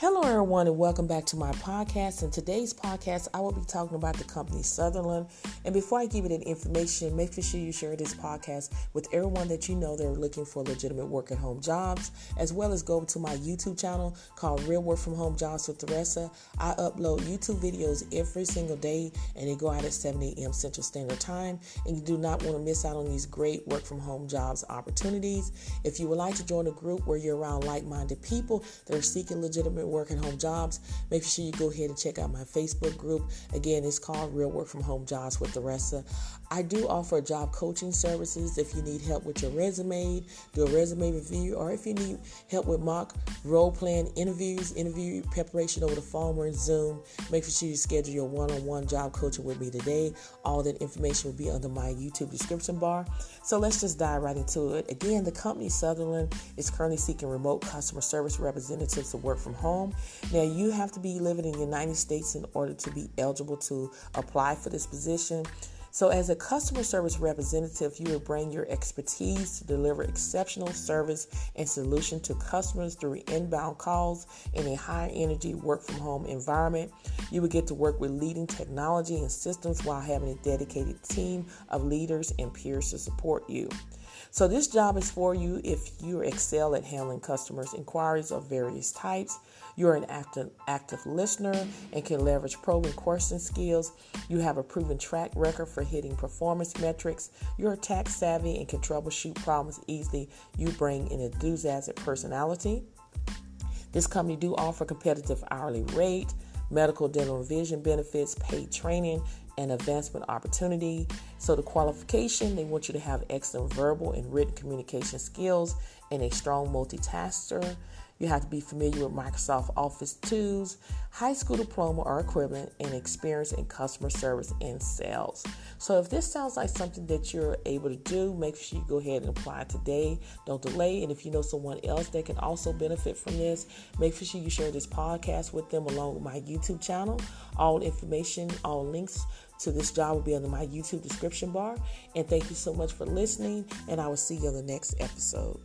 Hello, everyone, and welcome back to my podcast. In today's podcast, I will be talking about the company Sutherland. And before I give you that information, make sure you share this podcast with everyone that you know that are looking for legitimate work at home jobs, as well as go to my YouTube channel called Real Work from Home Jobs with Theresa. I upload YouTube videos every single day, and they go out at 7 a.m. Central Standard Time. And you do not want to miss out on these great work from home jobs opportunities. If you would like to join a group where you're around like minded people that are seeking legitimate work and home jobs, make sure you go ahead and check out my Facebook group. Again, it's called Real Work from Home Jobs with Theresa. I do offer job coaching services if you need help with your resume, do a resume review, or if you need help with mock role playing interviews, interview preparation over the phone or Zoom. Make sure you schedule your one on one job coaching with me today. All that information will be under my YouTube description bar. So let's just dive right into it. Again, the company Sutherland is currently seeking remote customer service representatives to work from home home. Now, you have to be living in the United States in order to be eligible to apply for this position. So, as a customer service representative, you will bring your expertise to deliver exceptional service and solution to customers through inbound calls in a high energy work from home environment. You will get to work with leading technology and systems while having a dedicated team of leaders and peers to support you. So, this job is for you if you excel at handling customers' inquiries of various types. You're an active, active listener and can leverage probing question skills. You have a proven track record for hitting performance metrics. You're tech savvy and can troubleshoot problems easily. You bring an enthusiastic personality. This company do offer competitive hourly rate, medical, dental, and vision benefits, paid training, and advancement opportunity. So the qualification, they want you to have excellent verbal and written communication skills and a strong multitasker. You have to be familiar with Microsoft Office tools, high school diploma or equivalent, and experience in customer service and sales. So, if this sounds like something that you're able to do, make sure you go ahead and apply today. Don't delay. And if you know someone else that can also benefit from this, make sure you share this podcast with them along with my YouTube channel. All information, all links to this job will be under my YouTube description bar. And thank you so much for listening, and I will see you on the next episode.